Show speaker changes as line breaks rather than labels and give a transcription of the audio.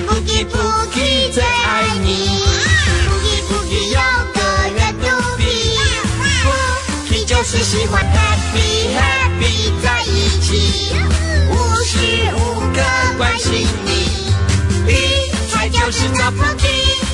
布奇布奇最爱你，布奇布奇有个圆肚皮，布奇就是喜欢 happy happy 在一起，无时无刻关心你，厉害就是大布奇。